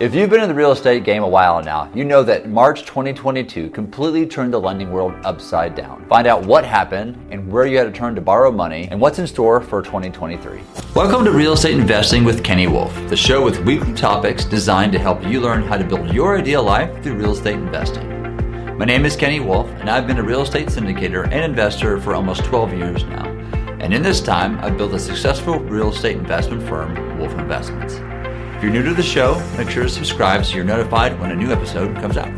If you've been in the real estate game a while now, you know that March 2022 completely turned the lending world upside down. Find out what happened and where you had to turn to borrow money and what's in store for 2023. Welcome to Real Estate Investing with Kenny Wolfe, the show with weekly topics designed to help you learn how to build your ideal life through real estate investing. My name is Kenny Wolfe, and I've been a real estate syndicator and investor for almost 12 years now. And in this time, I've built a successful real estate investment firm, Wolfe Investments. If you're new to the show, make sure to subscribe so you're notified when a new episode comes out.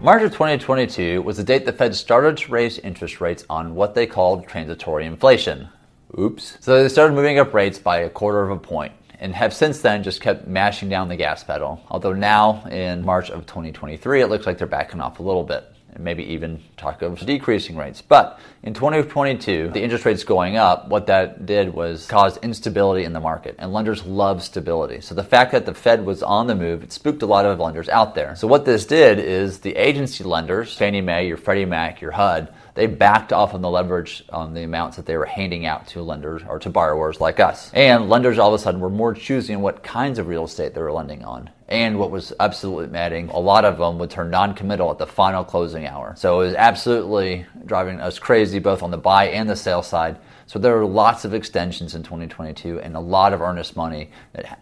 March of 2022 was the date the Fed started to raise interest rates on what they called transitory inflation. Oops. So they started moving up rates by a quarter of a point and have since then just kept mashing down the gas pedal. Although now in March of 2023, it looks like they're backing off a little bit and maybe even talk of decreasing rates. But in 2022, the interest rates going up, what that did was cause instability in the market, and lenders love stability. So the fact that the Fed was on the move, it spooked a lot of lenders out there. So what this did is the agency lenders, Fannie Mae, your Freddie Mac, your HUD, they backed off on the leverage on the amounts that they were handing out to lenders or to borrowers like us. And lenders all of a sudden were more choosing what kinds of real estate they were lending on. And what was absolutely maddening, a lot of them would turn non committal at the final closing hour. So it was absolutely driving us crazy both on the buy and the sale side. So there are lots of extensions in 2022 and a lot of earnest money,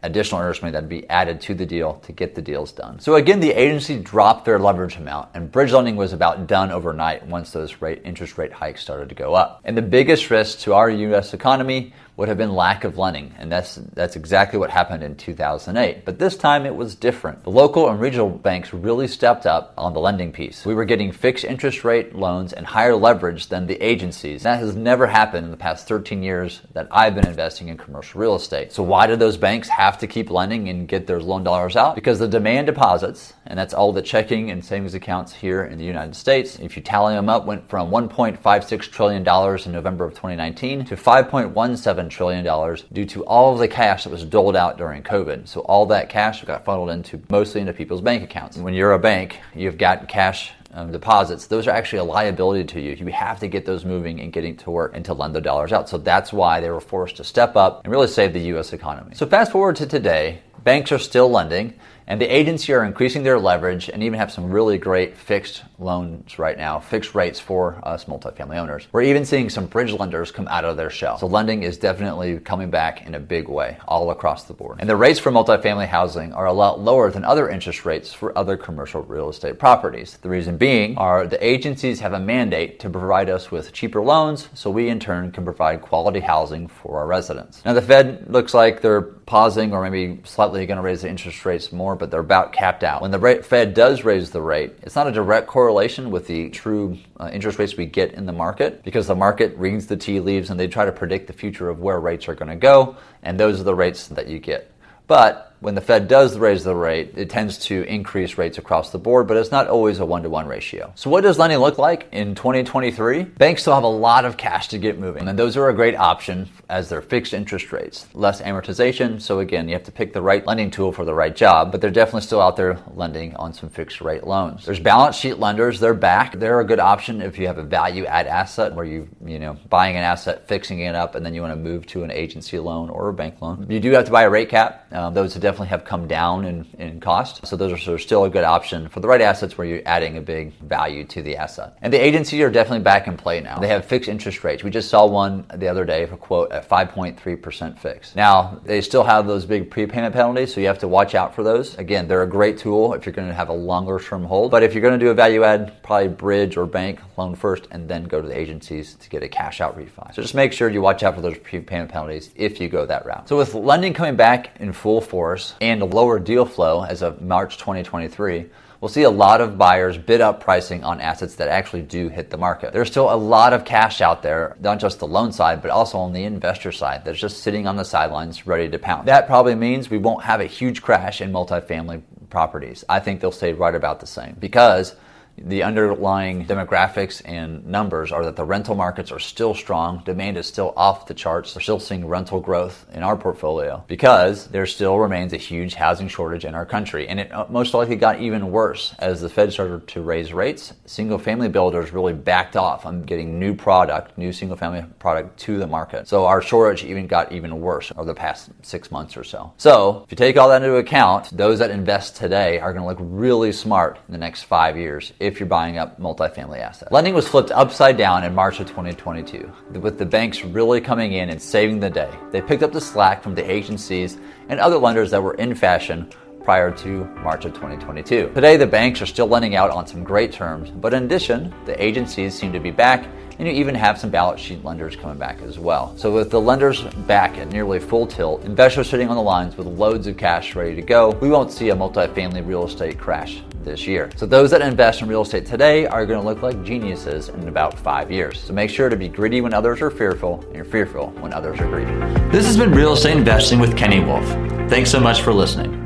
additional earnest money that would be added to the deal to get the deals done. So again, the agency dropped their leverage amount and bridge lending was about done overnight once those rate, interest rate hikes started to go up. And the biggest risk to our US economy would have been lack of lending, and that's that's exactly what happened in 2008. But this time it was different. The local and regional banks really stepped up on the lending piece. We were getting fixed interest rate loans and higher leverage than the agencies. That has never happened in the past 13 years that I've been investing in commercial real estate. So why did those banks have to keep lending and get their loan dollars out? Because the demand deposits, and that's all the checking and savings accounts here in the United States, if you tally them up, went from 1.56 trillion dollars in November of 2019 to 5.17 trillion dollars due to all of the cash that was doled out during COVID. So all that cash got funneled into mostly into people's bank accounts. When you're a bank, you've got cash um, deposits, those are actually a liability to you. You have to get those moving and getting to work and to lend the dollars out. So that's why they were forced to step up and really save the U.S. economy. So fast forward to today, banks are still lending. And the agency are increasing their leverage and even have some really great fixed loans right now, fixed rates for us multifamily owners. We're even seeing some bridge lenders come out of their shell. So lending is definitely coming back in a big way all across the board. And the rates for multifamily housing are a lot lower than other interest rates for other commercial real estate properties. The reason being are the agencies have a mandate to provide us with cheaper loans so we in turn can provide quality housing for our residents. Now the Fed looks like they're pausing or maybe slightly going to raise the interest rates more but they're about capped out. When the Fed does raise the rate, it's not a direct correlation with the true uh, interest rates we get in the market because the market reads the tea leaves and they try to predict the future of where rates are going to go, and those are the rates that you get. But when the Fed does raise the rate, it tends to increase rates across the board, but it's not always a one to one ratio. So, what does lending look like in 2023? Banks still have a lot of cash to get moving, and those are a great option as they're fixed interest rates, less amortization. So, again, you have to pick the right lending tool for the right job, but they're definitely still out there lending on some fixed rate loans. There's balance sheet lenders, they're back. They're a good option if you have a value add asset where you, you know, buying an asset, fixing it up, and then you want to move to an agency loan or a bank loan. You do have to buy a rate cap. Um, those definitely have come down in, in cost. So those are sort of still a good option for the right assets where you're adding a big value to the asset. And the agencies are definitely back in play now. They have fixed interest rates. We just saw one the other day for quote at 5.3% fixed. Now, they still have those big prepayment penalties, so you have to watch out for those. Again, they're a great tool if you're going to have a longer term hold. But if you're going to do a value add, probably bridge or bank loan first and then go to the agencies to get a cash out refi. So just make sure you watch out for those prepayment penalties if you go that route. So with lending coming back in full force and and lower deal flow as of March 2023, we'll see a lot of buyers bid up pricing on assets that actually do hit the market. There's still a lot of cash out there, not just the loan side, but also on the investor side that's just sitting on the sidelines ready to pounce. That probably means we won't have a huge crash in multifamily properties. I think they'll stay right about the same because the underlying demographics and numbers are that the rental markets are still strong. Demand is still off the charts. We're still seeing rental growth in our portfolio because there still remains a huge housing shortage in our country. And it uh, most likely got even worse as the Fed started to raise rates. Single family builders really backed off on getting new product, new single family product to the market. So our shortage even got even worse over the past six months or so. So if you take all that into account, those that invest today are going to look really smart in the next five years if you're buying up multifamily assets. Lending was flipped upside down in March of 2022, with the banks really coming in and saving the day. They picked up the slack from the agencies and other lenders that were in fashion prior to March of 2022. Today, the banks are still lending out on some great terms, but in addition, the agencies seem to be back and you even have some balance sheet lenders coming back as well. So with the lenders back at nearly full tilt, investors sitting on the lines with loads of cash ready to go, we won't see a multifamily real estate crash this year. So those that invest in real estate today are going to look like geniuses in about five years. So make sure to be greedy when others are fearful, and you're fearful when others are greedy. This has been Real Estate Investing with Kenny Wolfe. Thanks so much for listening.